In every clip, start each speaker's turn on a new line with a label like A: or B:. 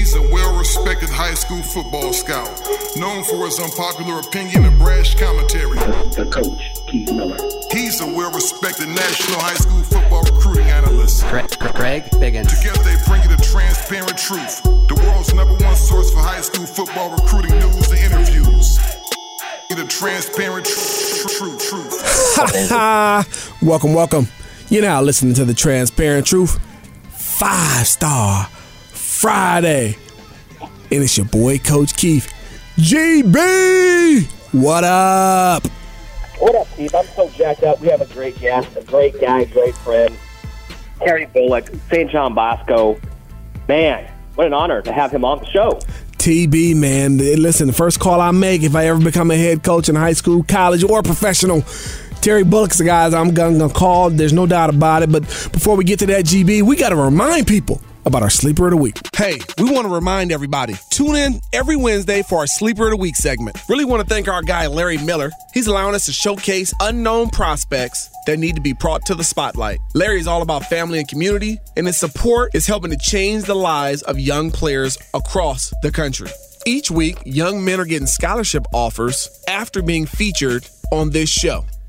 A: He's a well respected high school football scout, known for his unpopular opinion and brash commentary.
B: The coach, Keith Miller.
A: He's a well respected national high school football recruiting analyst.
C: Craig, Greg Biggins.
A: Together they bring you the transparent truth, the world's number one source for high school football recruiting news and interviews. The transparent truth, truth, truth.
D: welcome, welcome. You're now listening to the Transparent Truth Five Star Friday. And it's your boy, Coach Keith. GB! What up?
E: What up, Keith? I'm so jacked up. We have a great guest, a great guy, great friend, Terry Bullock, St. John Bosco. Man, what an honor to have him on the show.
D: TB, man. Listen, the first call I make if I ever become a head coach in high school, college, or professional Terry Bullock's the guys I'm going to call. There's no doubt about it. But before we get to that, GB, we got to remind people about our Sleeper of the Week. Hey, we want to remind everybody tune in every Wednesday for our Sleeper of the Week segment. Really want to thank our guy, Larry Miller. He's allowing us to showcase unknown prospects that need to be brought to the spotlight. Larry is all about family and community, and his support is helping to change the lives of young players across the country. Each week, young men are getting scholarship offers after being featured on this show.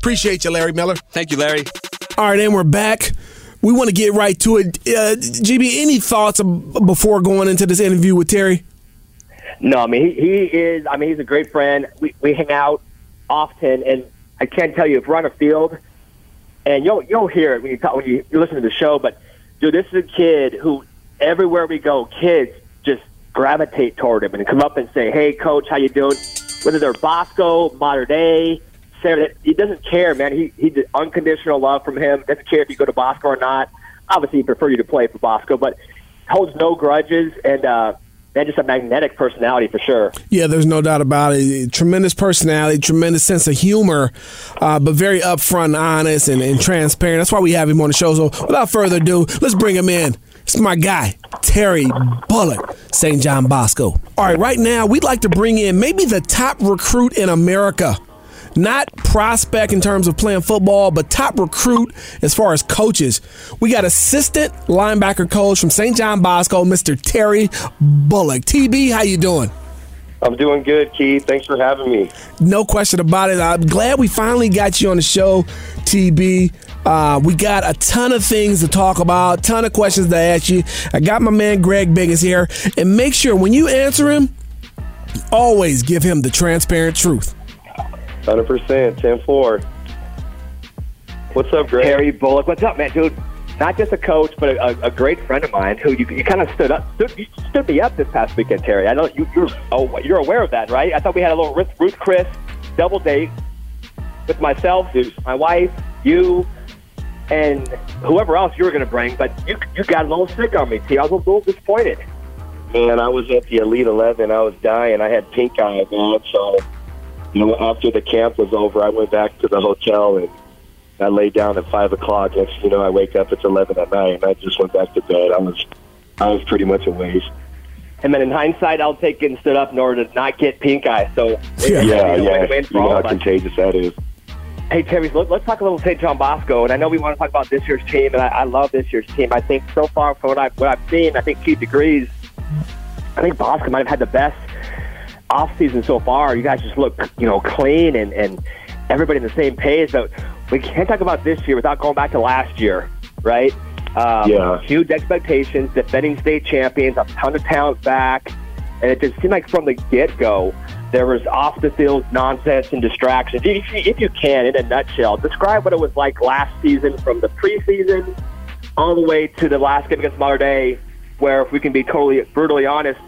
D: Appreciate you, Larry Miller.
C: Thank you, Larry.
D: All right, and we're back. We want to get right to it. Uh, GB, any thoughts before going into this interview with Terry?
E: No, I mean, he, he is, I mean, he's a great friend. We, we hang out often, and I can't tell you, if we're on a field, and you'll, you'll hear it when you, talk, when you, you listen to the show, but dude, this is a kid who, everywhere we go, kids just gravitate toward him and come up and say, hey, coach, how you doing? Whether they're Bosco, Mater Dei, He doesn't care, man. He he unconditional love from him. Doesn't care if you go to Bosco or not. Obviously, he prefer you to play for Bosco, but holds no grudges and. uh man, just a magnetic personality for sure.
D: Yeah, there's no doubt about it. Tremendous personality, tremendous sense of humor, uh, but very upfront, honest, and, and, transparent. That's why we have him on the show. So without further ado, let's bring him in. It's my guy, Terry Bullock, St. John Bosco. All right, right now, we'd like to bring in maybe the top recruit in America not prospect in terms of playing football, but top recruit as far as coaches. We got assistant linebacker coach from St. John Bosco, Mr. Terry Bullock. TB, how you doing?
F: I'm doing good, Keith. Thanks for having me.
D: No question about it. I'm glad we finally got you on the show, TB. Uh, we got a ton of things to talk about, ton of questions to ask you. I got my man Greg Biggins here, and make sure when you answer him, always give him the transparent truth.
F: Hundred percent, 10-4. What's up, Greg?
E: Harry Bullock. What's up, man, dude? Not just a coach, but a, a great friend of mine who you, you kind of stood up, stood, you stood me up this past weekend, Terry. I know you, you're oh, you're aware of that, right? I thought we had a little Ruth, Ruth's Chris double date with myself, my wife, you, and whoever else you were going to bring. But you you got a little sick on me, T. I was a little disappointed.
F: Man, I was at the Elite Eleven. I was dying. I had pink eye, man. So you know, after the camp was over, I went back to the hotel and I laid down at five o'clock. Next, you know, I wake up it's eleven at night, and I just went back to bed. I was, I was pretty much a waste.
E: And then in hindsight, I'll take it and stood up in order to not get pink eye. So
F: yeah, yeah, yeah. You know how contagious that is.
E: Hey Terry, let's talk a little St. John Bosco, and I know we want to talk about this year's team, and I, I love this year's team. I think so far from what I've what I've seen, I think Keith degrees. I think Bosco might have had the best off season so far, you guys just look, you know, clean and, and everybody in the same page. But we can't talk about this year without going back to last year, right? Um,
F: yeah.
E: Huge expectations, defending state champions, a ton of talent back. And it just seemed like from the get go, there was off the field nonsense and distractions. If you, if you can, in a nutshell, describe what it was like last season from the preseason all the way to the last game against Mater Dei, where if we can be totally brutally honest,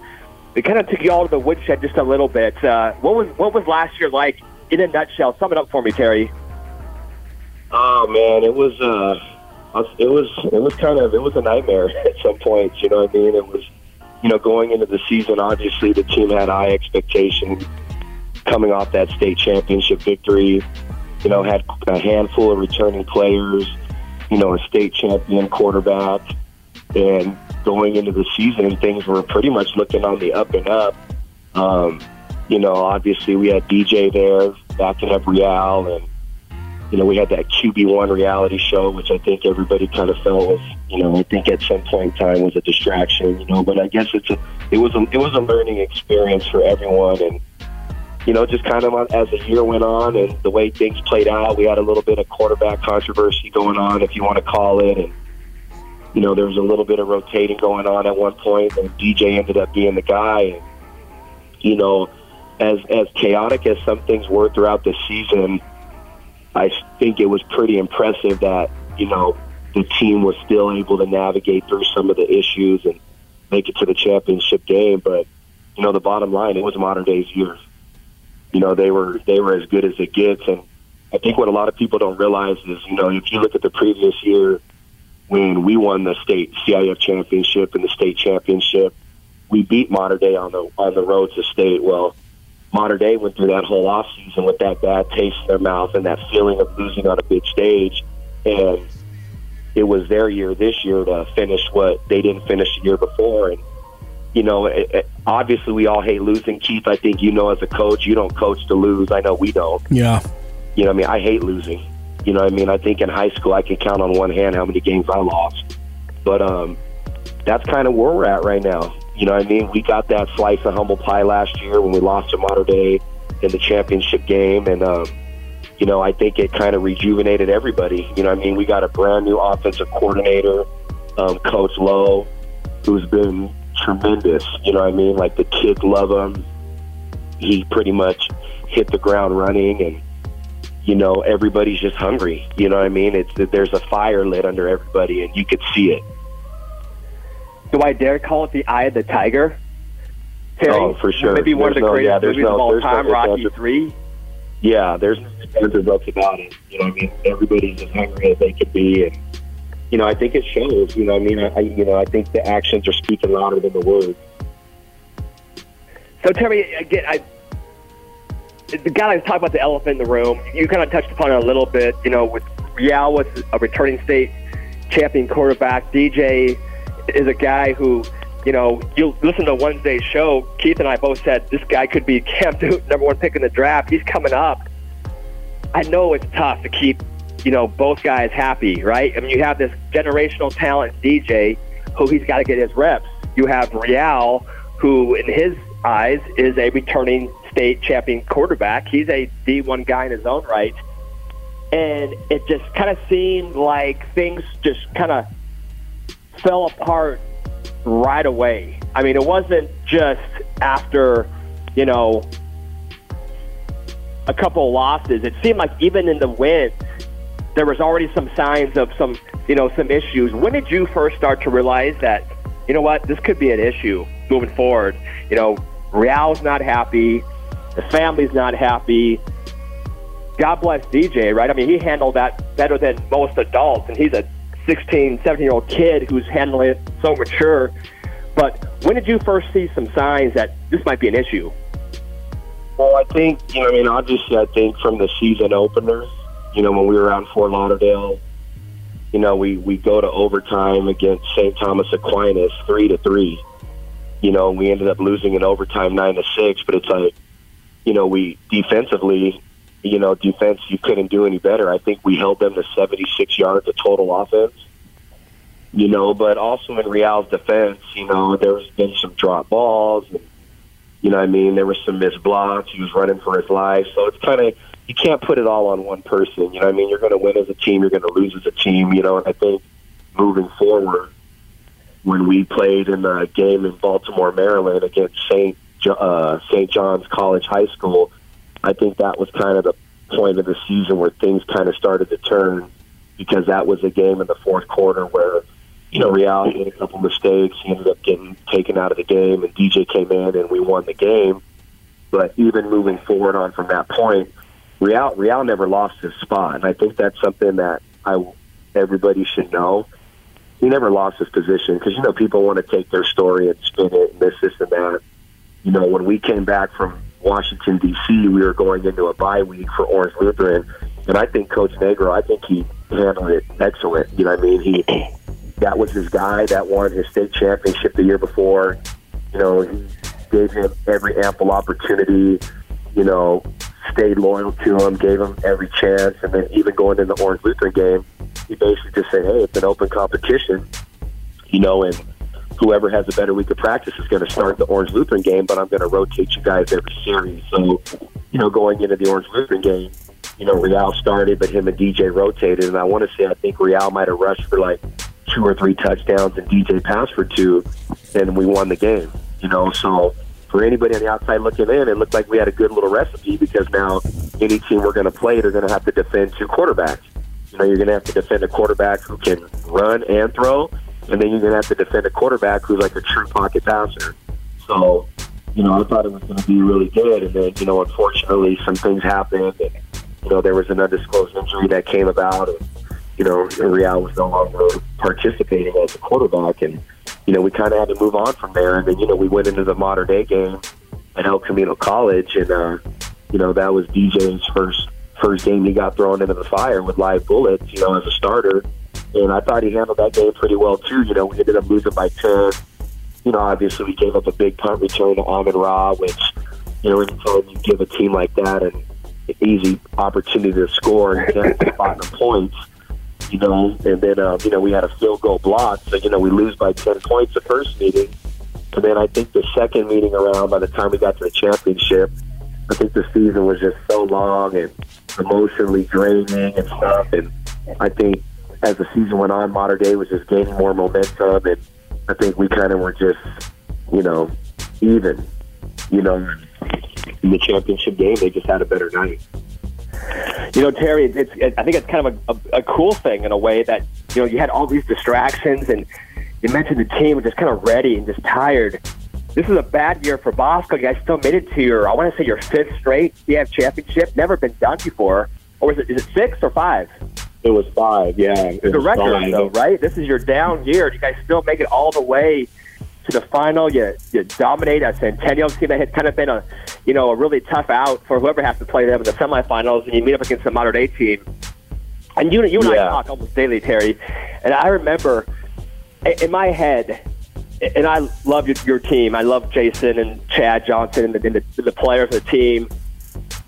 E: it kind of took you all to the woodshed just a little bit. Uh, what was what was last year like in a nutshell? Sum it up for me, Terry.
F: Oh man, it was uh, it was it was kind of it was a nightmare at some points. You know what I mean? It was you know, going into the season, obviously the team had high expectations coming off that state championship victory. You know, had a handful of returning players, you know, a state champion quarterback, and going into the season, things were pretty much looking on the up and up. Um, you know, obviously we had DJ there backing up Real, and you know we had that QB one reality show, which I think everybody kind of felt was, you know, I think at some point in time was a distraction, you know. But I guess it's a, it was a, it was a learning experience for everyone, and you know, just kind of as the year went on and the way things played out, we had a little bit of quarterback controversy going on, if you want to call it, and you know, there was a little bit of rotating going on at one point, and DJ ended up being the guy. And, you know, as as chaotic as some things were throughout the season, I think it was pretty impressive that you know the team was still able to navigate through some of the issues and make it to the championship game. But you know, the bottom line, it was Mater Dei's years. You know, they were they were as good as it gets, and I think what a lot of people don't realize is, you know, if you look at the previous year when we won the state CIF championship and the state championship, we beat Mater Dei on the on the road to state. Well, Mater Dei went through that whole off season with that bad taste in their mouth and that feeling of losing on a big stage, and it was their year this year to finish what they didn't finish the year before. And you know, it, it, obviously we all hate losing. Keith, I think you know as a coach, you don't coach to lose. I know we don't.
D: Yeah.
F: You know, what I mean, I hate losing. You know what I mean? I think in high school I can count on one hand how many games I lost. But um, that's kind of where we're at right now. You know what I mean? We got that slice of humble pie last year when we lost to Mater Dei in the championship game. And, um, you know, I think it kind of rejuvenated everybody. You know I mean? We got a brand new offensive coordinator, um, Coach Lowe, who's been tremendous. You know what I mean? Like the kids love him. He pretty much hit the ground running and you know, everybody's just hungry. You know what I mean? It's that there's a fire lit under everybody, and you could see it.
E: Do I dare call it the eye of the tiger? Terry,
F: Oh, for sure.
E: Maybe one of the
F: There's no-
E: greatest
F: yeah, there's
E: movies
F: no-
E: of all
F: there's no
E: time, Rocky Three.
F: Yeah, there's no buts about it. You know what I mean? Everybody's as hungry as they could be, and you know, I think it shows. You know what I mean? I, I you know, I think the actions are speaking louder than the words.
E: So Terry, again, I the guy was talking about the elephant in the room. You kind of touched upon it a little bit. You know, with Real was a returning state champion quarterback. DJ is a guy who, you know, you listen to Wednesday's show. Keith and I both said this guy could be Cam Newton, number one pick in the draft. He's coming up. I know it's tough to keep, you know, both guys happy, right? I mean, you have this generational talent DJ who he's got to get his reps. You have Real, who in his eyes is a returning state champion quarterback. He's a D1 guy in his own right. And it just kind of seemed like things just kind of fell apart right away. I mean, it wasn't just after, you know, a couple of losses. It seemed like even in the wins, there was already some signs of some, you know, some issues. When did you first start to realize that, you know what, this could be an issue moving forward? You know, Real's not happy, the family's not happy. God bless DJ, right? I mean, he handled that better than most adults, and he's a 16, 17 year old kid who's handling it so mature. But when did you first see some signs that this might be an issue?
F: Well, I think you know. I mean, obviously, I think from the season opener, you know, when we were out in Fort Lauderdale, you know, we we go to overtime against St. Thomas Aquinas, three to three. You know, we ended up losing in overtime, nine to six. But it's like, you know, we defensively, you know, defense, you couldn't do any better. I think we held them to seventy six yards of total offense. You know, but also in Real's defense, you know, there's been some drop balls and you know I mean? There was some missed blocks. He was running for his life. So it's kind of, you can't put it all on one person. You know I mean? You're going to win as a team. You're going to lose as a team. You know, and I think moving forward, when we played in the game in Baltimore, Maryland against St. Uh, St. John's College High School, I think that was kind of the point of the season where things kind of started to turn because that was a game in the fourth quarter where you know, Real made a couple mistakes. He ended up getting taken out of the game, and DJ came in, and we won the game. But even moving forward on from that point, Real Real never lost his spot, and I think that's something that I everybody should know he never lost his position because you know people want to take their story and spin it and this, this, and that. You know, when we came back from Washington D.C., we were going into a bye week for Orange Lutheran, and I think Coach Negro, I think he handled it excellent. You know, what I mean, he that was his guy that won his state championship the year before. You know, he gave him every ample opportunity. You know, stayed loyal to him, gave him every chance, and then even going in the Orange Lutheran game, he basically just said, "Hey, it's an open competition." You know, and whoever has a better week of practice is going to start the Orange Lutheran game, but I'm going to rotate you guys every series. So, you know, going into the Orange Lutheran game, you know, Real started, but him and DJ rotated, and I want to say I think Real might have rushed for like two or three touchdowns and DJ passed for two, and we won the game. You know, so for anybody on the outside looking in, it looked like we had a good little recipe because now any team we're going to play, they're going to have to defend two quarterbacks. You know, you're going to have to defend a quarterback who can run and throw, and then you're going to have to defend a quarterback who's like a true pocket passer. So, you know, I thought it was going to be really good, and then you know, unfortunately, some things happened, and you know, there was an undisclosed injury that came about, and you know, Real was no longer participating as a quarterback, and you know, we kind of had to move on from there. And then, you know, we went into the Mater Dei game at El Camino College, and uh, you know, that was DJ's first first game he got thrown into the fire with live bullets, you know, as a starter. And I thought he handled that game pretty well too. You know, we ended up losing by ten. You know, obviously we gave up a big punt return to Amon Ra, which, you know, anytime you give a team like that an easy opportunity to score and get a spot the points, you know, and then um, you know we had a field goal block, so you know we lose by ten points the first meeting, and then I think the second meeting around, by the time we got to the championship, I think the season was just so long and emotionally draining and stuff, and I think as the season went on, Mater Dei was just gaining more momentum, and I think we kind of were just, you know, even, you know, in the championship game, they just had a better night.
E: You know, Terry, it's, it, I think it's kind of a, a, a cool thing in a way that you know you had all these distractions, and you mentioned the team was just kind of ready and just tired. This is a bad year for Bosco. You guys still made it to your, I want to say your fifth straight CIF championship. Never been done before, or is it? Is it six or five?
F: It was five, yeah. It
E: the
F: was
E: record,
F: five.
E: though, right? This is your down year. You guys still make it all the way to the final. You you dominate a Centennial team that had kind of been a, you know, a really tough out for whoever has to play them in the semifinals, and you meet up against a Mater Dei team. And you you and I talk almost daily, Terry. And I remember in my head, and I love your, your team. I love Jason and Chad Johnson and the, and the, the players of the team,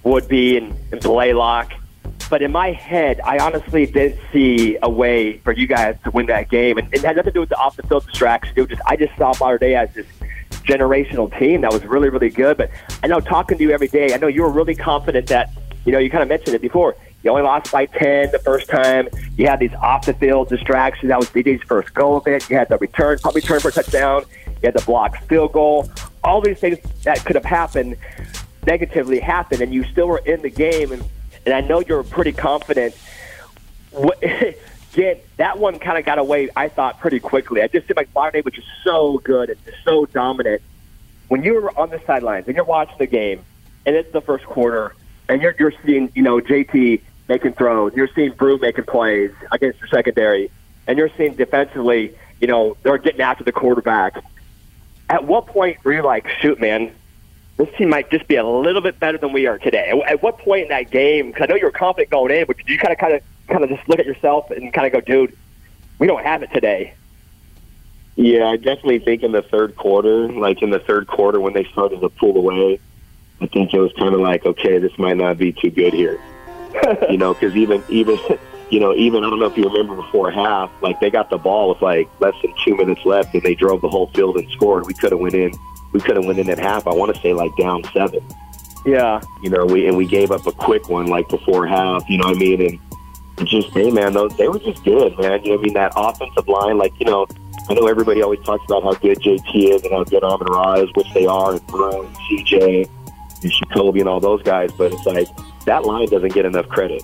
E: Woodby and, and Blaylock. But in my head, I honestly didn't see a way for you guys to win that game, and it had nothing to do with the off the field distraction. It just I just saw Mater Dei as this generational team that was really really good. But I know talking to you every day, I know you were really confident that you know you kind of mentioned it before. You only lost by ten the first time. You had these off the field distractions. That was DJ's first goal of it. You had the return, punt return for a touchdown. You had the blocked field goal. All these things that could have happened negatively happened, and you still were in the game. And, and I know you were pretty confident. What, again, that one kind of got away, I thought, pretty quickly. I just seemed like Day was just so good and so dominant. When you were on the sidelines and you're watching the game, and it's the first quarter, and you're, you're seeing, you know, JT making throws, you're seeing Bru making plays against the secondary, and you're seeing defensively, you know, they're getting after the quarterback. At what point were you like, shoot, man, this team might just be a little bit better than we are today. At- At what point in that game? Because I know you were confident going in, but did you kind of, kind of, kind of just look at yourself and kind of go, dude, we don't have it today.
F: Yeah, I definitely think in the third quarter, like in the third quarter when they started to pull away, I think it was kind of like, okay, this might not be too good here. you know, because even even you know even I don't know if you remember before half, like they got the ball with like less than two minutes left, and they drove the whole field and scored. We could have went in. We could have went in at half. I want to say like down seven.
E: Yeah,
F: You know, we and we gave up a quick one like before half. You know what I mean? And just hey man, those they were just good, man. You know what I mean? That offensive line, like you know, I know everybody always talks about how good JT is and how good Amon Ra is, which they are, and Brown, CJ, and Jacoby, and all those guys. But it's like that line doesn't get enough credit.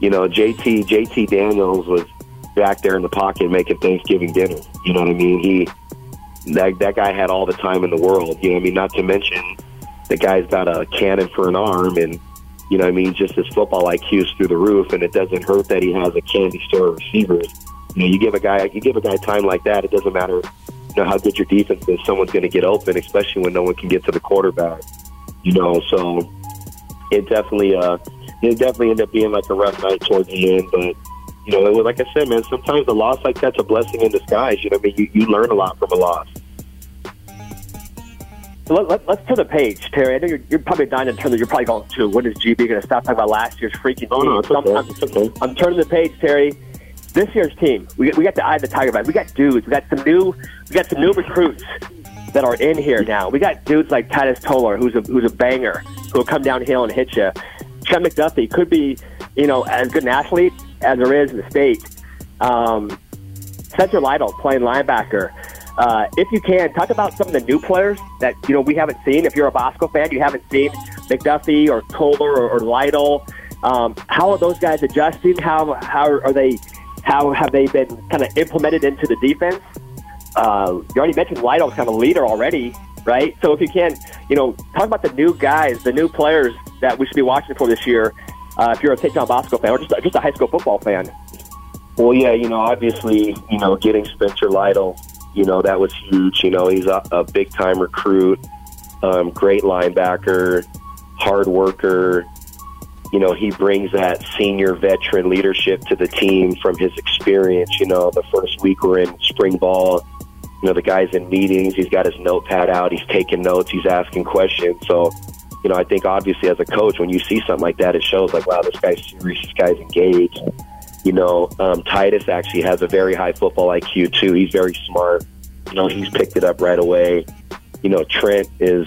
F: You know, JT JT Daniels was back there in the pocket making Thanksgiving dinner. You know what I mean? He that that guy had all the time in the world. You know I mean? Not to mention the guy's got a cannon for an arm and you know I mean, just his football IQ's through the roof and it doesn't hurt that he has a candy store of receivers. You know, you give a guy you give a guy time like that, it doesn't matter you know how good your defense is. Someone's going to get open, especially when no one can get to the quarterback. You know, so it definitely uh, it definitely ended up being like a rough night towards the end, but. You know, it was, like I said, man. Sometimes a loss like that's a blessing in disguise. You know, what I mean, you, you learn a lot from a loss.
E: So let, let, let's turn the page, Terry. I know you're, you're probably dying to turn. You're probably going to. When is GB going to stop talking about last year's freaking
F: Oh
E: team?
F: no, it's
E: I'm-
F: okay.
E: I'm,
F: It's okay.
E: I'm turning the page, Terry. This year's team, we, we got the eye of the tiger back. We got dudes. We got some new. We got some new recruits that are in here now. We got dudes like Titus Toler, who's a who's a banger, who will come downhill and hit you. Trent McDuffie could be, you know, as good an athlete as there is in the state. Um, Cedric Lytle playing linebacker. Uh, if you can, talk about some of the new players that you know we haven't seen. If you're a Bosco fan, you haven't seen McDuffie or Toler or, or Lytle. Um, how are those guys adjusting? How how are they? How have they been kind of implemented into the defense? Uh, you already mentioned Lytle's kind of leader already, right? So if you can, you know, talk about the new guys, the new players that we should be watching for this year. Uh, if you're a Take Bosco fan or just just a high school football fan.
F: Well, yeah, you know, obviously, you know, getting Spencer Lytle, you know, that was huge. You know, he's a, a big time recruit, um, great linebacker, hard worker. You know, he brings that senior veteran leadership to the team from his experience. You know, the first week we're in spring ball, you know, the guy's in meetings, he's got his notepad out, he's taking notes, he's asking questions. So, you know, I think obviously as a coach, when you see something like that, it shows like, wow, this guy's serious, this guy's engaged. You know, um, Titus actually has a very high football IQ too. He's very smart. You know, he's picked it up right away. You know, Trent is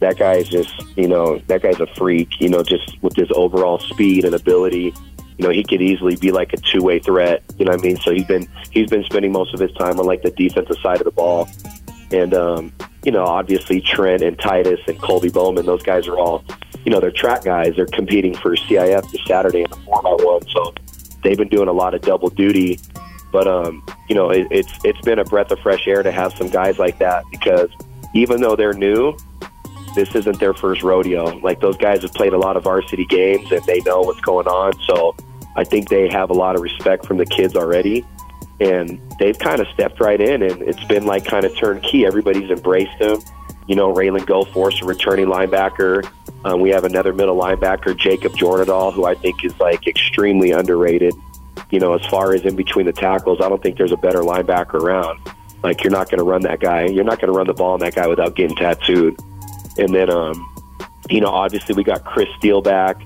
F: that guy is just you know that guy's a freak. You know, just with his overall speed and ability. You know, he could easily be like a two way threat. You know what I mean? So he's been he's been spending most of his time on like the defensive side of the ball. And um, you know, obviously Trent and Titus and Colby Bowman, those guys are all, you know, they're track guys. They're competing for CIF this Saturday in the four by one. So they've been doing a lot of double duty. But um, you know, it, it's it's been a breath of fresh air to have some guys like that because even though they're new, this isn't their first rodeo. Like those guys have played a lot of varsity games and they know what's going on. So I think they have a lot of respect from the kids already. And they've kind of stepped right in, and it's been like kind of turnkey. Everybody's embraced them. You know, Raylan Goforce, a returning linebacker. Um, we have another middle linebacker, Jacob Jordandahl, who I think is like extremely underrated. You know, as far as in between the tackles, I don't think there's a better linebacker around. Like, you're not going to run that guy. You're not going to run the ball on that guy without getting tattooed. And then, um, you know, obviously we got Chris Steele back.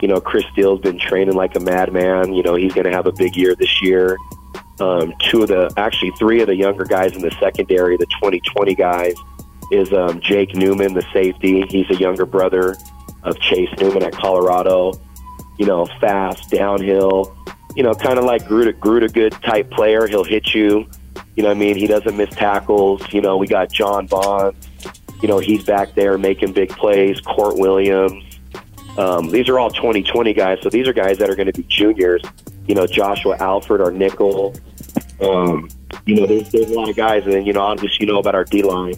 F: You know, Chris Steele's been training like a madman. You know, he's going to have a big year this year. Um, two of the, actually three of the younger guys in the secondary, the 2020 guys, is um, Jake Newman, the safety. He's a younger brother of Chase Newman at Colorado. You know, fast, downhill. You know, kind of like Gruda, Gruda good type player. He'll hit you. You know what I mean? He doesn't miss tackles. You know, we got John Bond. You know, he's back there making big plays. Court Williams. Um, these are all 2020 guys, so these are guys that are going to be juniors. You know, Joshua Alford, our nickel. Um, you know, there's, there's a lot of guys, and then you know, obviously, you know about our D line.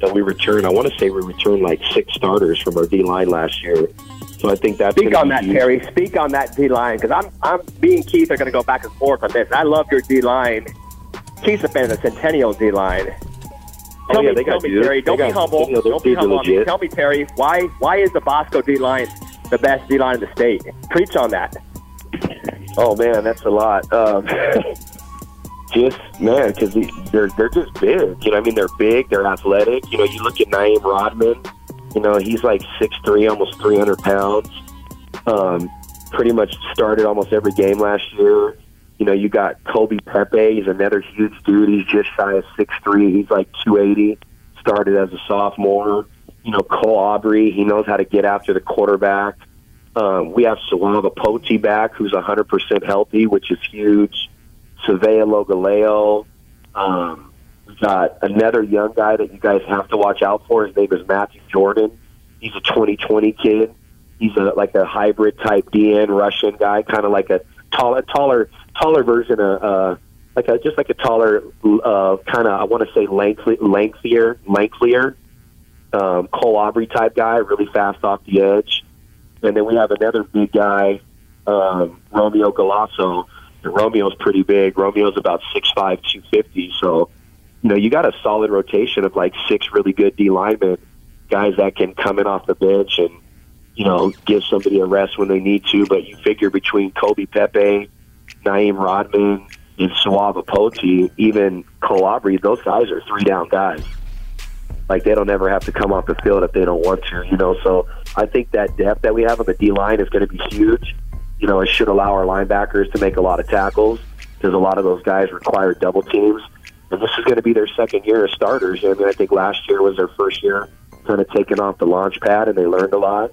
F: that we returned. I want to say we returned like six starters from our D line last year. So I think that's
E: Speak on that,
F: huge.
E: Terry. Speak on that D line because I'm, I'm, me and Keith are going to go back and forth on this. I love your D line. Keith's a fan of the Centennial D line.
F: Oh, yeah,
E: me,
F: they
E: tell
F: got
E: me. Terry. Don't be
F: got-
E: humble.
F: you know,
E: Don't be humble. me. Tell me, Terry. Why, why is the Bosco D line the best D line in the state? Preach on that.
F: Oh man, that's a lot. Um, just man, because they're they're just big. You know, I mean, they're big. They're athletic. You know, you look at Naeem Rodman. You know, he's like six three, almost three hundred pounds. Um, pretty much started almost every game last year. You know, you got Kobe Pepe. He's another huge dude. He's just shy of six three. He's like two eighty. Started as a sophomore. You know, Cole Aubrey. He knows how to get after the quarterback. Um, we have Salava Poti back, who's 100% healthy, which is huge. Savea Logaleo. Um, we got another young guy that you guys have to watch out for. His name is Matthew Jordan. He's a 2020 kid. He's a like a hybrid type DN Russian guy, kind of like a taller, taller, taller version of uh, like a just like a taller, uh, kind of I want to say lengthy, lengthier, lengthier. Um, Cole Aubrey type guy, really fast off the edge. And then we have another big guy, um, Romeo Galasso. And Romeo's pretty big. Romeo's about six five, two fifty. So, you know, you got a solid rotation of like six really good D linemen, guys that can come in off the bench and, you know, give somebody a rest when they need to. But you figure between Kobe Pepe, Naeem Rodman, and Suave Apoti, even Cole Aubrey, those guys are three down guys. Like they don't ever have to come off the field if they don't want to, you know. So I think that depth that we have on the D line is going to be huge. You know, it should allow our linebackers to make a lot of tackles because a lot of those guys require double teams. And this is going to be their second year as starters. I mean, I think last year was their first year kind of taking off the launch pad, and they learned a lot.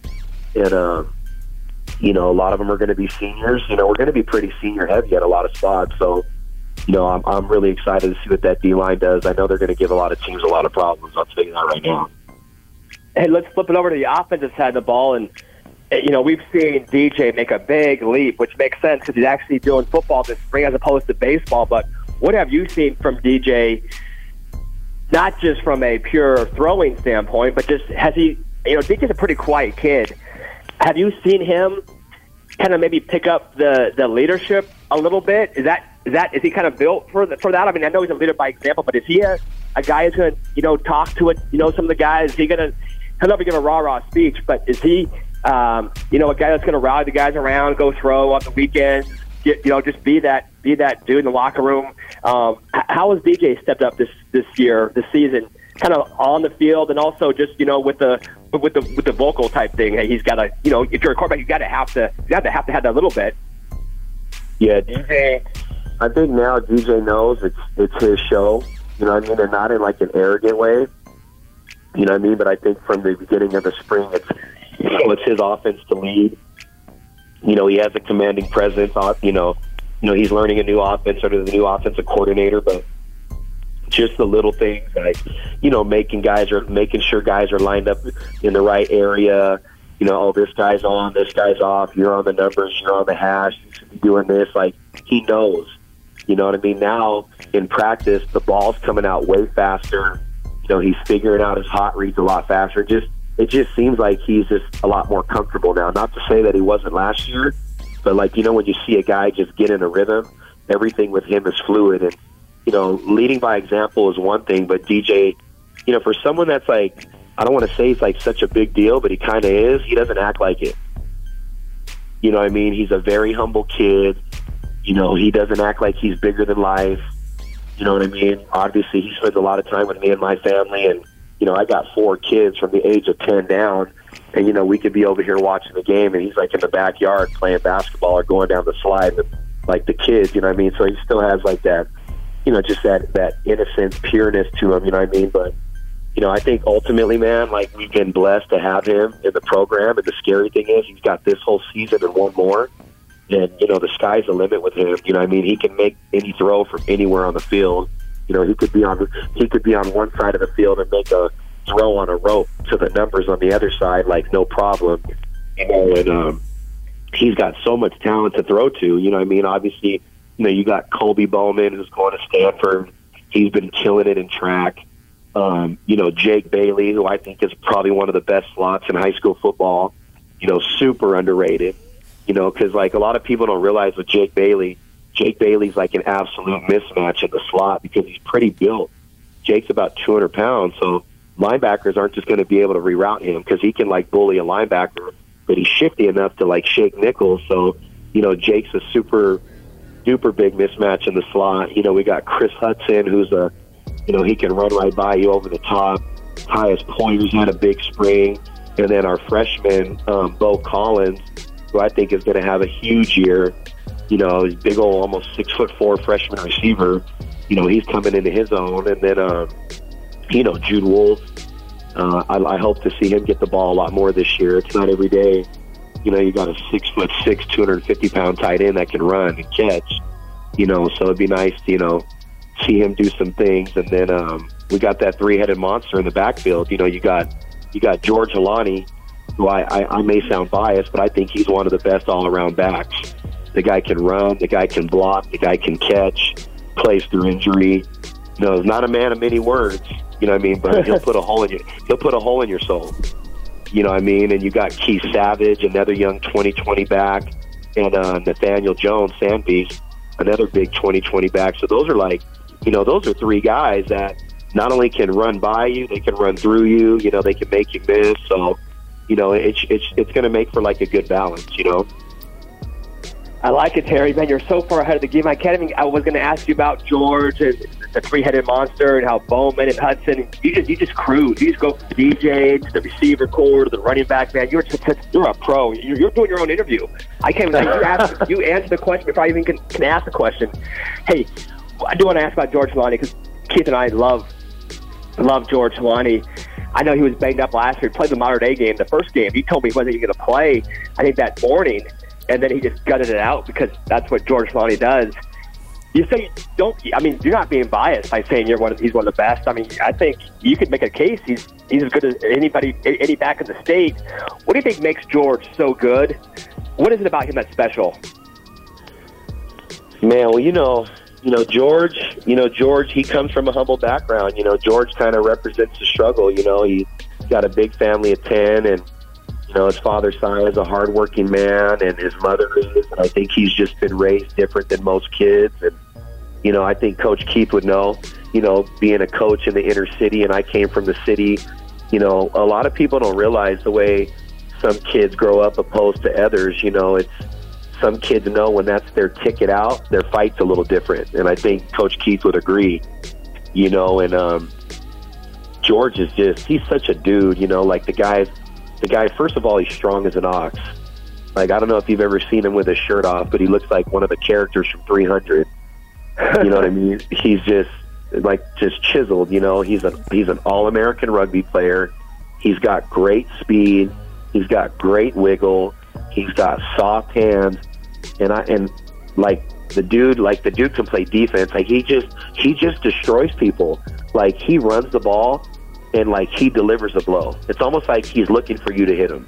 F: And um, you know, a lot of them are going to be seniors. You know, we're going to be pretty senior heavy at a lot of spots. So, you know, I'm, I'm really excited to see what that D line does. I know they're going to give a lot of teams a lot of problems. Tell you that right now.
E: Hey, let's flip it over to the offensive side of the ball. And, Eh, you know, we've seen DJ make a big leap, which makes sense because he's actually doing football this spring as opposed to baseball. But what have you seen from DJ, not just from a pure throwing standpoint, but just has he, you know, DJ's a pretty quiet kid. Have you seen him kind of maybe pick up the, the leadership a little bit? Is that is that is he kind of built for the, for that? I mean, I know he's a leader by example, but is he a, a guy who's going to you know talk to it? You know, some of the guys. Is he going to he'll never give a rah rah speech, but is he um, you know a guy that's going to rally the guys around, go throw on the weekends? Get, you know, just be that be that dude in the locker room. Um, how has DJ stepped up this this year, this season, kind of on the field, and also just you know with the with the with the vocal type thing? He's got to you know if you're a quarterback, you got to have to you got to have to have that little bit.
F: Yeah, DJ. I think now DJ knows it's it's his show. You know what I mean? And not in like an arrogant way. You know what I mean? But I think from the beginning of the spring, it's know, it's his offense to lead. You know, he has a commanding presence. On you know, you know he's learning a new offense under the new offensive coordinator, but just the little things like you know making guys are making sure guys are lined up in the right area. You know, oh this guy's on, this guy's off. You're on the numbers, you're on the hash. You should be doing this. Like he knows. You know what I mean? Now in practice, the ball's coming out way faster. You know, he's figuring out his hot reads a lot faster. Just it just seems like he's just a lot more comfortable now. Not to say that he wasn't last year, but like you know, when you see a guy just get in a rhythm, everything with him is fluid. And you know, leading by example is one thing, but DJ, you know, for someone that's like, I don't want to say he's like such a big deal, but he kind of is. He doesn't act like it. You know what I mean? He's a very humble kid. You know, he doesn't act like he's bigger than life. You know what I mean? Obviously, he spends a lot of time with me and my family, and you know, I got four kids from the age of ten down, and you know, we could be over here watching the game, and he's like in the backyard playing basketball or going down the slide with like the kids. You know what I mean? So he still has like that, you know, just that that innocence, pureness to him. You know what I mean? But you know, I think ultimately, man, like we've been blessed to have him in the program, and the scary thing is he's got this whole season and one more. And you know, the sky's the limit with him. You know, what I mean, he can make any throw from anywhere on the field. You know, he could be on he could be on one side of the field and make a throw on a rope to the numbers on the other side, like no problem. You know, and um, he's got so much talent to throw to. You know, I mean, obviously, you know, you got Colby Bowman who's going to Stanford. He's been killing it in track. Um, you know, Jake Bailey, who I think is probably one of the best slots in high school football. You know, super underrated. You know, because like a lot of people don't realize with Jake Bailey, Jake Bailey's like an absolute mismatch in the slot because he's pretty built. Jake's about 200 pounds, so linebackers aren't just going to be able to reroute him because he can like bully a linebacker, but he's shifty enough to like shake nickels. So, you know, Jake's a super duper big mismatch in the slot. You know, we got Chris Hudson, who's a, you know, he can run right by you over the top. Tyus Poyer's had a big spring, and then our freshman um, Bo Collins, who I think is going to have a huge year. You know, he's big old, almost six foot four freshman receiver. You know, he's coming into his own, and then, um, you know, Jude Wolfe. Uh, I, I hope to see him get the ball a lot more this year. It's not every day. You know, you got a six foot six, two hundred fifty pound tight end that can run and catch. You know, so it'd be nice, to, you know, see him do some things. And then um, we got that three headed monster in the backfield. You know, you got you got George Holani, who I, I, I may sound biased, but I think he's one of the best all around backs. The guy can run, the guy can block, the guy can catch, plays through injury. You know, he's not a man of many words. You know what I mean? But he'll put a hole in your he'll put a hole in your soul. You know what I mean? And you got Keith Savage, another young 2020 back, and uh, Nathaniel Jones, Sandpiece. another big 2020 back. So those are like, you know, those are three guys that not only can run by you, they can run through you. You know, they can make you miss. So, you know, it's it's it's going to make for like a good balance. You know.
E: I like it, Terry. Man, you're so far ahead of the game. I can't even. I was going to ask you about George and the three-headed monster and how Bowman and Hudson. You just you just cruise. You just go from the DJ to the receiver core to the running back. Man, you're just, you're a pro. You're, you're doing your own interview. I can't even. You ask, you answer the question before I even can, can ask the question. Hey, I do want to ask about George Holani because Keith and I love love George Holani. I know he was banged up last year. He played the Mater Dei game, the first game. He told me he wasn't even going to play. I think that morning and then he just gutted it out because that's what George Holani does. You say don't. I mean, you're not being biased by saying you're one. Of, he's one of the best. I mean, I think you could make a case. He's he's as good as anybody, any back in the state. What do you think makes George so good? What is it about him that's special?
F: Man, well, you know, you know George. You know George. He comes from a humble background. You know George kind of represents the struggle. You know he got a big family of ten, and you know, his father, Si, is a hardworking man, and his mother is. I think he's just been raised different than most kids. And, you know, I think Coach Keith would know, you know, being a coach in the inner city, and I came from the city, you know, a lot of people don't realize the way some kids grow up opposed to others. You know, it's some kids know when that's their ticket out, their fight's a little different. And I think Coach Keith would agree, you know, and, um, George is just, he's such a dude, you know, like the guys, the guy, first of all, he's strong as an ox. Like I don't know if you've ever seen him with his shirt off, but he looks like one of the characters from 300. you know what I mean? He's just like just chiseled. You know, he's a he's an all-American rugby player. He's got great speed. He's got great wiggle. He's got soft hands, and I and like the dude, like the dude can play defense. Like he just he just destroys people. Like he runs the ball and like he delivers a blow. It's almost like he's looking for you to hit him.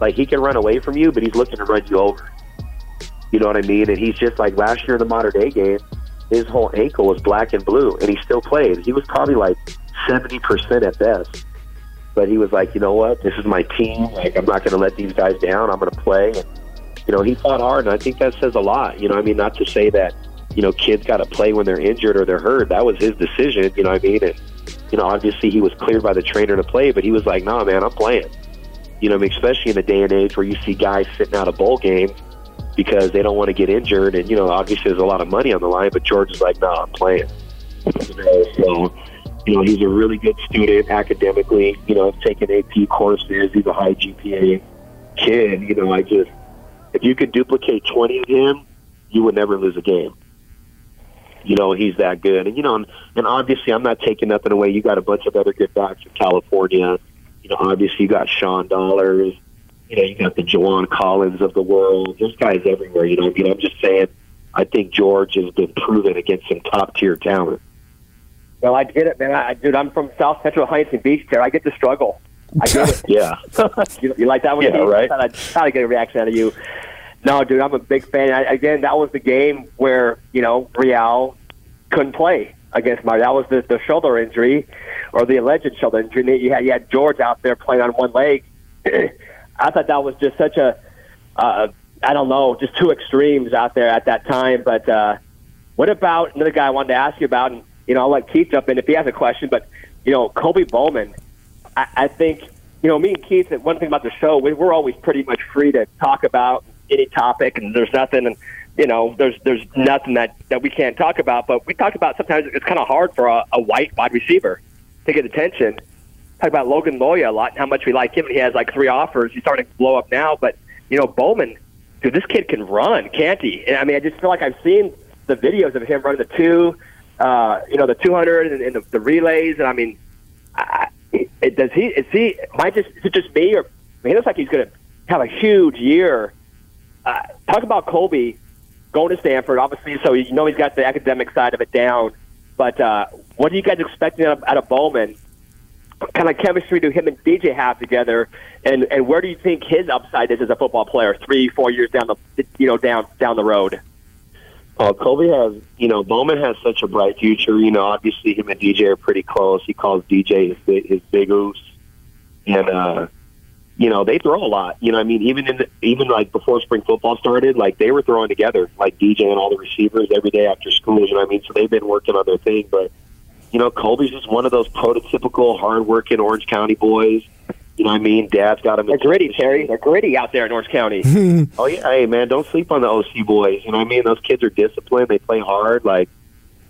F: Like he can run away from you, but he's looking to run you over. You know what I mean? And he's just like last year in the Mater Dei game, his whole ankle was black and blue, and he still played. He was probably like seventy percent at best. But he was like, you know what? This is my team. Like I'm not going to let these guys down. I'm going to play. And you know, he fought hard, and I think that says a lot. You know, I mean, not to say that you know kids got to play when they're injured or they're hurt. That was his decision. You know what I mean? And you know, obviously he was cleared by the trainer to play, but he was like, "Nah, man, I'm playing." You know, I mean, especially in the day and age where you see guys sitting out a bowl game because they don't want to get injured, and you know, obviously there's a lot of money on the line. But George is like, "Nah, I'm playing." So, you know, he's a really good student academically. You know, he's taking AP courses. He's a high GPA kid. You know, I just if you could duplicate 20 of him, you would never lose a game you know, he's that good. And, you know, and, and obviously I'm not taking nothing away. You got a bunch of other good backs in California. You know, obviously you got Sean Dollars. You know, you got the Juwan Collins of the world. There's guys everywhere, you know. I mean, I'm just saying, I think George has been proven against some top tier talent.
E: Well, I get it, man. I, dude, I'm from South Central Huntington Beach there. I get the struggle. I get it.
F: yeah.
E: you, you like that one?
F: Yeah, right.
E: I thought I'd get a reaction out of you. No, dude, I'm a big fan. I, again, that was the game where you know Real couldn't play against Mario. That was the, the shoulder injury, or the alleged shoulder injury. You had you had George out there playing on one leg. I thought that was just such a, uh, I don't know, just two extremes out there at that time. But uh, what about another guy I wanted to ask you about? And you know, I'll let Keith jump in if he has a question. But you know, Colby Bowman, I, I think you know me and Keith. One thing about the show, we, we're always pretty much free to talk about any topic, and there's nothing. And you know, there's there's nothing that that we can't talk about. But we talked about sometimes it's kind of hard for a, a white wide receiver to get attention. Talk about Logan Loya a lot and how much we like him. And he has like three offers. He's starting to blow up now. But you know, Bowman, dude, this kid can run, can't he? And I mean, I just feel like I've seen the videos of him running the two, uh, you know, the 200 and, and the, the relays. And I mean, I, it, does he? Is he? I just? Is it just me? Or I mean, he looks like he's going to have a huge year uh, talk about Colby going to Stanford, obviously, so you know he's got the academic side of it down. But uh, what are you guys expecting out of, out of Bowman? What kind of chemistry do him and DJ have together, and and where do you think his upside is as a football player three, four years down the you know down down the road?
F: Well, Colby has, you know, Bowman has such a bright future. You know, obviously him and DJ are pretty close. He calls DJ his his big oos, and uh, you know, they throw a lot. You know, I mean, even in the, even like before spring football started, like they were throwing together, like DJ and all the receivers every day after school. You know, what I mean, so they've been working on their thing. But you know, Colby's just one of those prototypical hardworking Orange County boys. You know, what I mean, Dad's got him.
E: They're gritty, Terry. They're gritty out there in Orange County.
F: oh yeah, hey man, don't sleep on the OC boys. You know, what I mean, those kids are disciplined. They play hard. Like,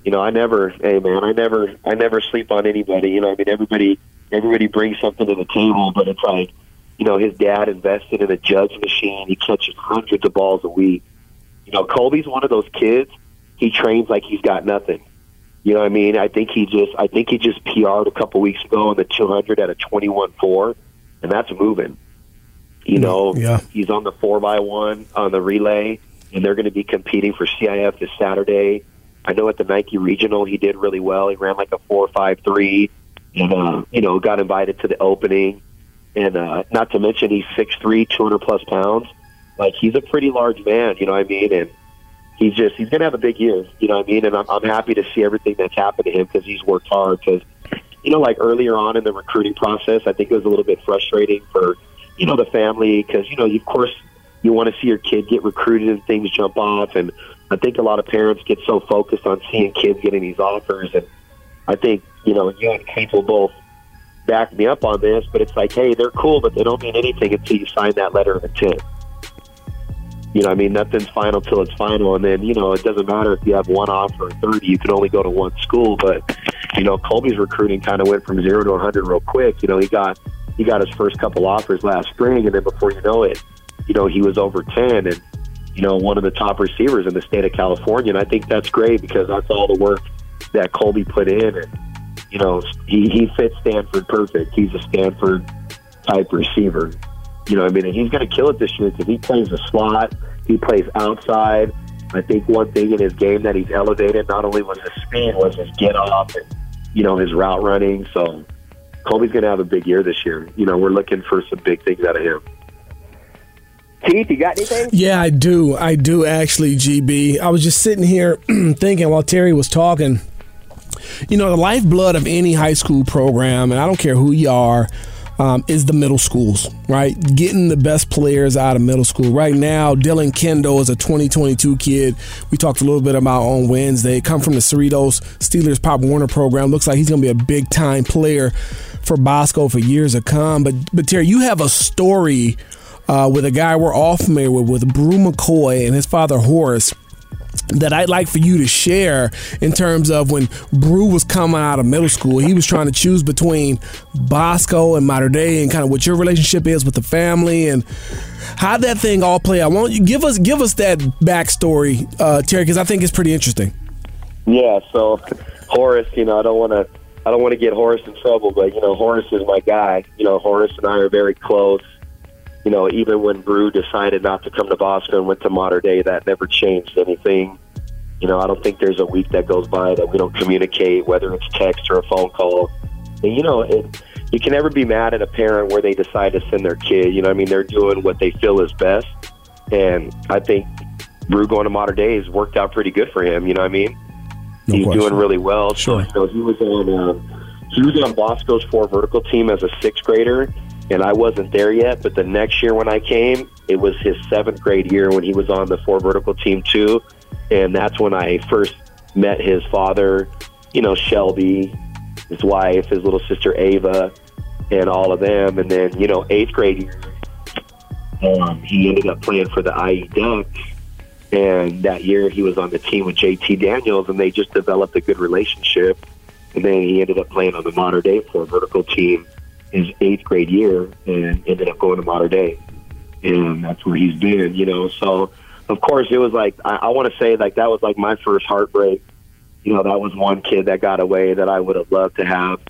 F: you know, I never, hey man, I never, I never sleep on anybody. You know, I mean, everybody, everybody brings something to the table, but it's like you know, his dad invested in a JUGS machine. He catches hundreds of balls a week. You know, Colby's one of those kids. He trains like he's got nothing. You know what I mean? I think he just I think he just PR'd a couple weeks ago in the 200 at a 21-4, and that's moving. You know,
D: Yeah.
F: he's on the four by one on the relay, and they're going to be competing for CIF this Saturday. I know at the Nike Regional he did really well. He ran like a four five three, and uh, you know got invited to the opening. And uh, not to mention he's six three, two hundred plus pounds. Like he's a pretty large man, you know what I mean? And he's just he's to have a big year, you know what I mean? And I'm, I'm happy to see everything that's happened to him because he's worked hard. Because you know, like earlier on in the recruiting process, I think it was a little bit frustrating for you know the family because you know of course you want to see your kid get recruited and things jump off and I think a lot of parents get so focused on seeing kids getting these offers and I think you know you and Kate will both back me up on this but it's like hey they're cool but they don't mean anything until you sign that letter of intent you know I mean nothing's final till it's final and then you know it doesn't matter if you have one offer or 30 you can only go to one school but you know Colby's recruiting kind of went from zero to 100 real quick you know he got he got his first couple offers last spring, and then before you know it, you know he was over ten, and you know one of the top receivers in the state of California. And I think that's great because that's all the work that Colby put in, and you know he he fits Stanford perfect. He's a Stanford type receiver. You know, I mean, and he's going to kill it this year because he plays the slot, he plays outside. I think one thing in his game that he's elevated not only was his speed, was his get off, and you know his route running. So. Colby's going to have a big year this year. You know, we're looking for some big things out of him.
E: Keith, you got anything?
D: Yeah, I do. I do actually, GB. I was just sitting here thinking while Terry was talking. You know, the lifeblood of any high school program, and I don't care who you are, um, is the middle schools, right? Getting the best players out of middle school. Right now, Dylan Kendall is a 2022 kid. We talked a little bit about on Wednesday. Come from the Cerritos Steelers Pop Warner program. Looks like he's going to be a big time player for Bosco for years to come. But but Terry, you have a story uh, with a guy we're all familiar with, with Bru McCoy and his father Horace that I'd like for you to share in terms of when Bru was coming out of middle school, he was trying to choose between Bosco and Mater Dei and kind of what your relationship is with the family and how that thing all play out. Why don't you give us give us that backstory, uh, Terry? Because I think it's pretty interesting.
F: Yeah. So Horace, you know, I don't want to, I don't want to get Horace in trouble, but you know, Horace is my guy. You know, Horace and I are very close. You know, even when Bru decided not to come to Bosco and went to Mater Dei, that never changed anything. You know, I don't think there's a week that goes by that we don't communicate, whether it's text or a phone call. And, you know, it, you can never be mad at a parent where they decide to send their kid. You know, what I mean, they're doing what they feel is best. And I think Bru going to Mater Dei has worked out pretty good for him. You know what I mean?
D: No
F: He's
D: question.
F: doing really well.
D: Sure.
F: So, you know, he was on uh, he was on Bosco's four vertical team as a sixth grader, and I wasn't there yet. But the next year when I came, it was his seventh grade year when he was on the four vertical team too, and that's when I first met his father. You know, Shelby, his wife, his little sister Ava, and all of them. And then you know, eighth grade year, um, he ended up playing for the IE Ducks. And that year he was on the team with JT Daniels, and they just developed a good relationship. And then he ended up playing on the Mater Dei for vertical team his eighth grade year, and ended up going to Mater Dei, and that's where he's been. You know, so of course it was like I, I want to say like that was like my first heartbreak. You know, that was one kid that got away that I would have loved to have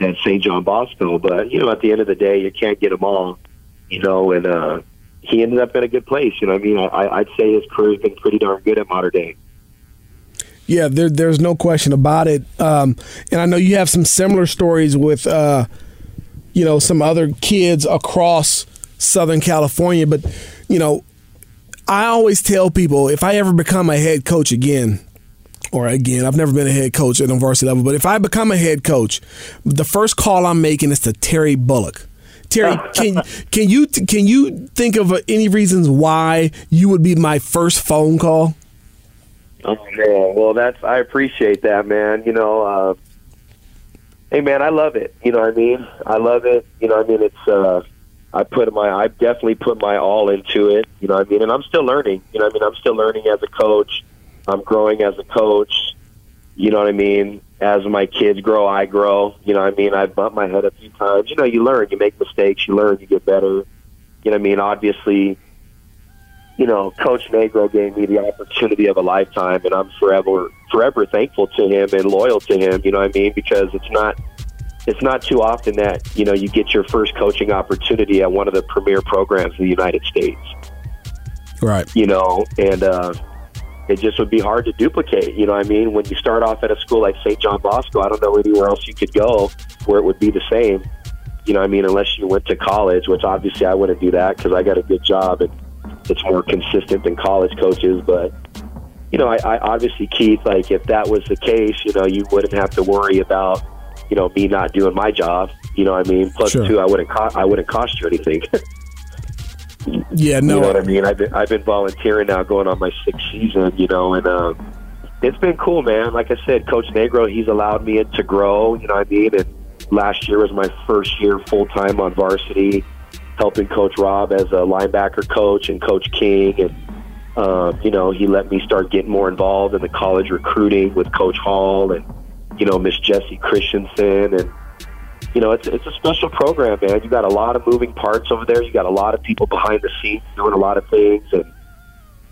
F: at St. John Bosco, but you know, at the end of the day, you can't get them all. You know, and uh, he ended up in a good place. You know, I mean, I, I'd say his career's been pretty darn good at Mater Dei.
D: Yeah, there, there's no question about it. Um, and I know you have some similar stories with, uh, you know, some other kids across Southern California. But, you know, I always tell people if I ever become a head coach again, or again, I've never been a head coach at a varsity level, but if I become a head coach, the first call I'm making is to Terry Bullock. Terry, can can you can you think of any reasons why you would be my first phone call?
F: Oh man, well that's I appreciate that, man. You know, uh, hey man, I love it. You know what I mean? I love it. You know what I mean? It's uh, I put my I definitely put my all into it. You know what I mean? And I'm still learning. You know what I mean? I'm still learning as a coach. I'm growing as a coach. You know what I mean? As my kids grow, I grow. You know what I mean? I've bumped my head a few times. You know, you learn, you make mistakes, you learn, you get better. You know what I mean? Obviously, you know, Coach Negro gave me the opportunity of a lifetime, and I'm forever, forever thankful to him and loyal to him. You know what I mean? Because it's not, it's not too often that you know you get your first coaching opportunity at one of the premier programs in the United States.
D: Right.
F: You know, and uh, it just would be hard to duplicate. You know what I mean? When you start off at a school like St. John Bosco, I don't know anywhere else you could go where it would be the same. You know what I mean? Unless you went to college, which obviously I wouldn't do that because I got a good job and it's more consistent than college coaches. But you know, I, I obviously Keith, like if that was the case, you know, you wouldn't have to worry about you know me not doing my job. You know what I mean? Plus
D: Sure.
F: two, I wouldn't co- I wouldn't cost you anything.
D: Yeah.
F: You know what
D: No.
F: I mean? I've been I've been volunteering now, going on my sixth season. You know, and um, it's been cool, man. Like I said, Coach Negro, he's allowed me to grow. You know what I mean? And last year was my first year full time on varsity, helping Coach Rob as a linebacker coach and Coach King, and um, you know he let me start getting more involved in the college recruiting with Coach Hall and you know Miss Jessie Christensen and you know, it's it's a special program, man. You got a lot of moving parts over there. You got a lot of people behind the scenes doing a lot of things, and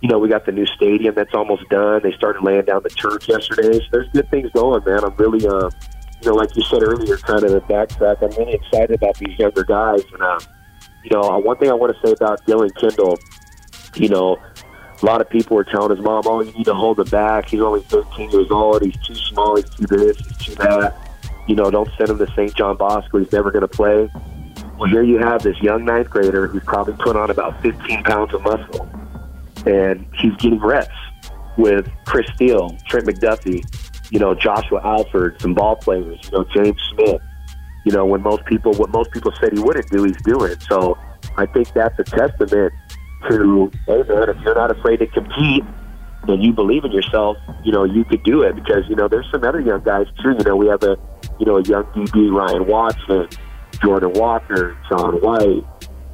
F: you know, we got the new stadium that's almost done. They started laying down the turf yesterday. So there's good things going, man. I'm really, um, you know, like you said earlier, kind of the backtrack. I'm really excited about these younger guys, and uh, you know, uh, one thing I want to say about Dylan Kendall, you know. A lot of people were telling his mom, "Oh, you need to hold him back. He's only 13 years old. He's too small. He's too this. He's too that." you know, don't send him to St. John Bosco. He's never going to play. Well, here you have this young ninth grader who's probably put on about 15 pounds of muscle, and he's getting reps with Chris Steele, Trent McDuffie, you know, Joshua Alford, some ball players, you know, James Smith. You know, when most people, what most people said he wouldn't do, he's doing. So I think that's a testament to, hey man, if you're not afraid to compete, and you believe in yourself, you know, you could do it because, you know, there's some other young guys too. You know, we have a, you know, a young DB, Ryan Watson, Jordan Walker, John White,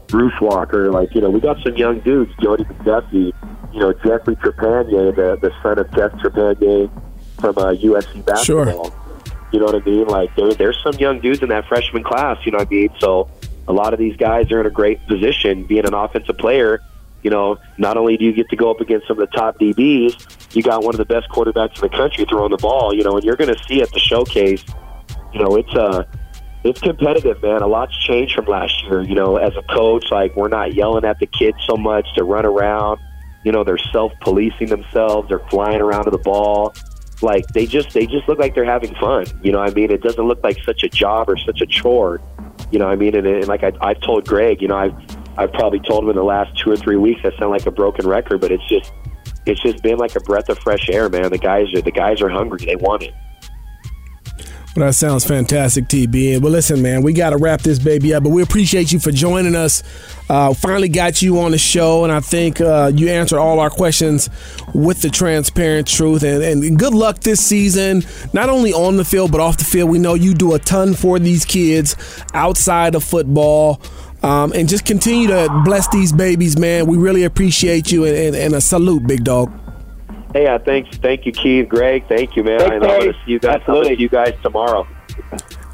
F: Bruce Walker. Like, you know, we got some young dudes, Jody McDuffie, you know, Jeffrey Trepagnier, the, the son of Jeff Trepagnier from uh, USC basketball. You know what I mean? Like, there, there's some young dudes in that freshman class, you know what I mean? So a lot of these guys are in a great position being an offensive player you know, not only do you get to go up against some of the top DBs, you got one of the best quarterbacks in the country throwing the ball, you know, and you're going to see at the showcase, you know, it's uh it's competitive, man. A lot's changed from last year, you know, as a coach, like we're not yelling at the kids so much to run around. You know, they're self-policing themselves, they're flying around to the ball. Like they just they just look like they're having fun. You know I mean? It doesn't look like such a job or such a chore. You know I mean? And, and like I I've told Greg, you know, I've I've probably told him in the last two or three weeks. I sound like a broken record, but it's just it's just been like a breath of fresh air, man. The guys are the guys are hungry. They want it.
D: Well, that sounds fantastic, TB. Well, listen, man, we got to wrap this baby up, but we appreciate you for joining us. Uh, finally got you on the show, and I think uh, you answered all our questions with the transparent truth. And, and good luck this season, not only on the field, but off the field. We know you do a ton for these kids outside of football. Um, and just continue to bless these babies, man. We really appreciate you, and, and, and a salute, big dog.
F: Hey, uh, thanks, thank you, Keith, Greg, thank you, man.
E: Thanks,
F: and I'm going
E: Dave.
F: to see you guys. I'm see you guys tomorrow.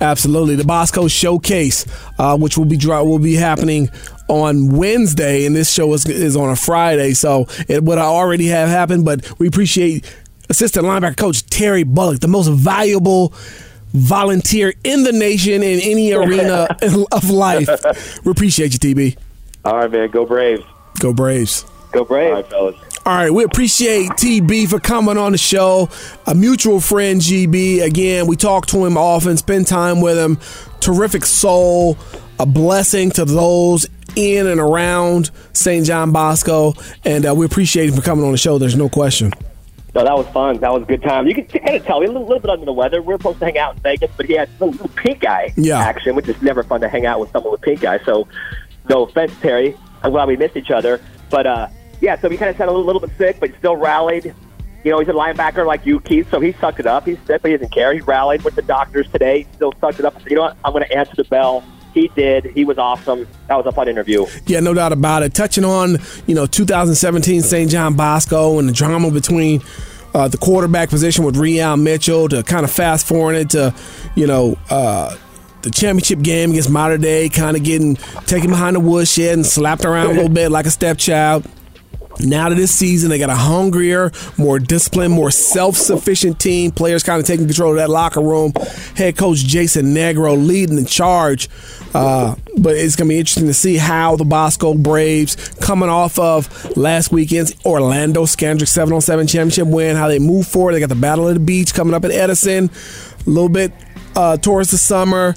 D: Absolutely, the Bosco Showcase, uh, which will be dro- will be happening on Wednesday, and this show is, is on a Friday, so it would already have happened. But we appreciate assistant linebacker coach Terry Bullock, the most valuable volunteer in the nation in any arena of life. We appreciate you, TB.
F: All right, man. Go Braves.
D: Go Braves.
E: Go Braves.
F: All right, fellas.
D: All right, we appreciate TB for coming on the show. A mutual friend, GB. Again, we talk to him often, spend time with him. Terrific soul, a blessing to those in and around St. John Bosco, and uh, we appreciate him for coming on the show. There's no question.
E: No, that was fun. That was a good time. You can kind of tell. Was a little bit under the weather. We are supposed to hang out in Vegas, but he had a little pink eye
D: Yeah.
E: action, which is never fun to hang out with someone with pink eye. So, no offense, Terry. I'm glad we missed each other. But, uh, yeah, so he kind of sounded a little, little bit sick, but still rallied. You know, he's a linebacker like you, Keith, so he sucked it up. He's sick, but he doesn't care. He rallied with the doctors today. Still sucked it up. You know what? I'm going to answer the bell. He did. He was awesome. That was a fun interview.
D: Yeah, no doubt about it. Touching on, you know, 2017 St. John Bosco and the drama between uh, the quarterback position with Re-al Mitchell to kind of fast forward it to, you know, uh, the championship game against Mater Dei, kind of getting taken behind the woodshed and slapped around a little bit like a stepchild. Now to this season, they got a hungrier, more disciplined, more self-sufficient team. Players kind of taking control of that locker room. Head coach Jason Negro leading the charge. Uh, but it's going to be interesting to see how the Bosco Braves, coming off of last weekend's Orlando Scandrick 7 on 7 championship win, how they move forward. They got the Battle of the Beach coming up at Edison. A little bit uh, towards the summer.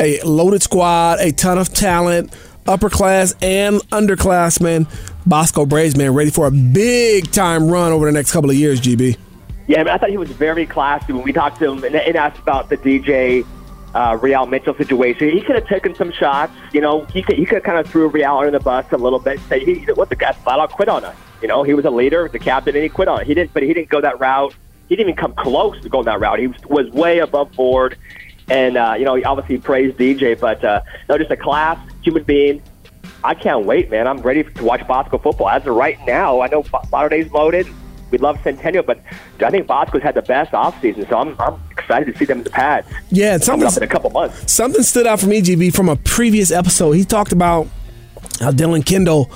D: A loaded squad, a ton of talent, upper class and underclassmen. Bosco Braves, man, ready for a big time run over the next couple of years, GB.
E: Yeah, I, mean, I thought he was very classy when we talked to him and, and asked about the DJ uh, Re-al Mitchell situation. He could have taken some shots. You know, he could he could have kind of threw Re-al under the bus a little bit. Say, he, what the guy flat out quit on us. You know, he was a leader, the captain, and he quit on it. He didn't, but he didn't go that route. He didn't even come close to going that route. He was, was way above board, and uh, you know, he obviously praised DJ, but uh, no, just a class human being. I can't wait, man. I'm ready to watch Bosco football. As of right now, I know Saturday's loaded. We love Centennial, but I think Bosco's had the best offseason, so I'm, I'm excited to see them in the pads.
D: Yeah, something
E: up in a couple months.
D: something stood out for me, GB, from a previous episode. He talked about how Dylan Kendall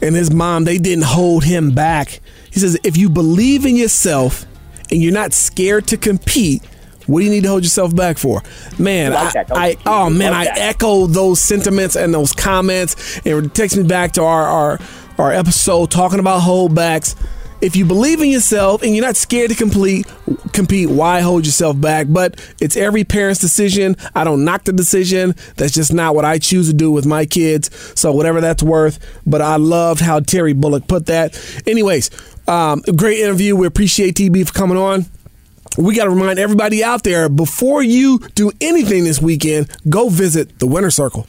D: and his mom they didn't hold him back. He says if you believe in yourself and you're not scared to compete. What do you need to hold yourself back for, man?
E: I like
D: I. I oh man,
E: Love
D: I
E: that.
D: echo those sentiments and those comments, and it takes me back to our our, our episode talking about holdbacks. If you believe in yourself and you're not scared to complete compete, why hold yourself back? But it's every parent's decision. I don't knock the decision. That's just not what I choose to do with my kids. So whatever that's worth. But I loved how Terry Bullock put that. Anyways, um, great interview. We appreciate TB for coming on we got to remind everybody out there before you do anything this weekend, go visit the Winter Circle.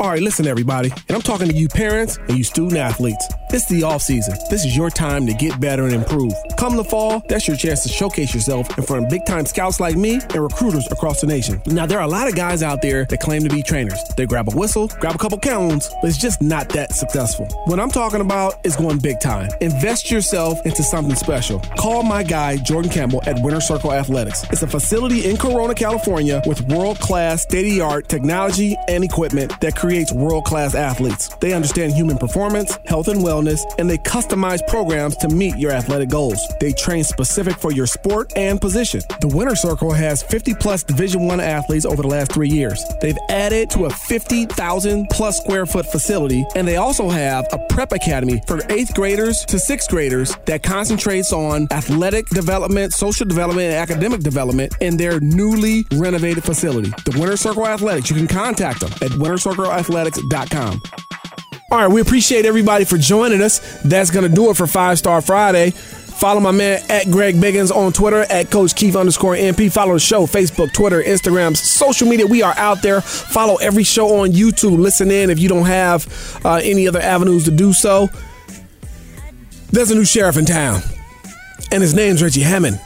D: All right, listen, everybody, and I'm talking to you parents and you student athletes. This is the off season. This is your time to get better and improve. Come the fall, that's your chance to showcase yourself in front of big time scouts like me and recruiters across the nation. Now, there are a lot of guys out there that claim to be trainers. They grab a whistle, grab a couple cones, but it's just not that successful. What I'm talking about is going big time. Invest yourself into something special. Call my guy, Jordan Campbell, at Winter Circle Athletics. It's a facility in Corona, California with world class, state of the art technology and equipment that creates world class athletes. They understand human performance, health and wellness, and they customize programs to meet your athletic goals. They train specific for your sport and position. The Winter Circle has 50 plus Division One athletes over the last three years. They've added to a 50,000 plus square foot facility, and they also have a prep academy for eighth graders to sixth graders that concentrates on athletic development, social development, and academic development in their newly renovated facility. The Winter Circle Athletics, you can contact them at wintercircleathletics.com. All right, we appreciate everybody for joining us. That's going to do it for Five Star Friday. Follow my man at Greg Biggins on Twitter, at Coach Keith underscore MP. Follow the show, Facebook, Twitter, Instagram, social media. We are out there. Follow every show on YouTube. Listen in if you don't have uh, any other avenues to do so. There's a new sheriff in town, and his name's Reggie Hammond.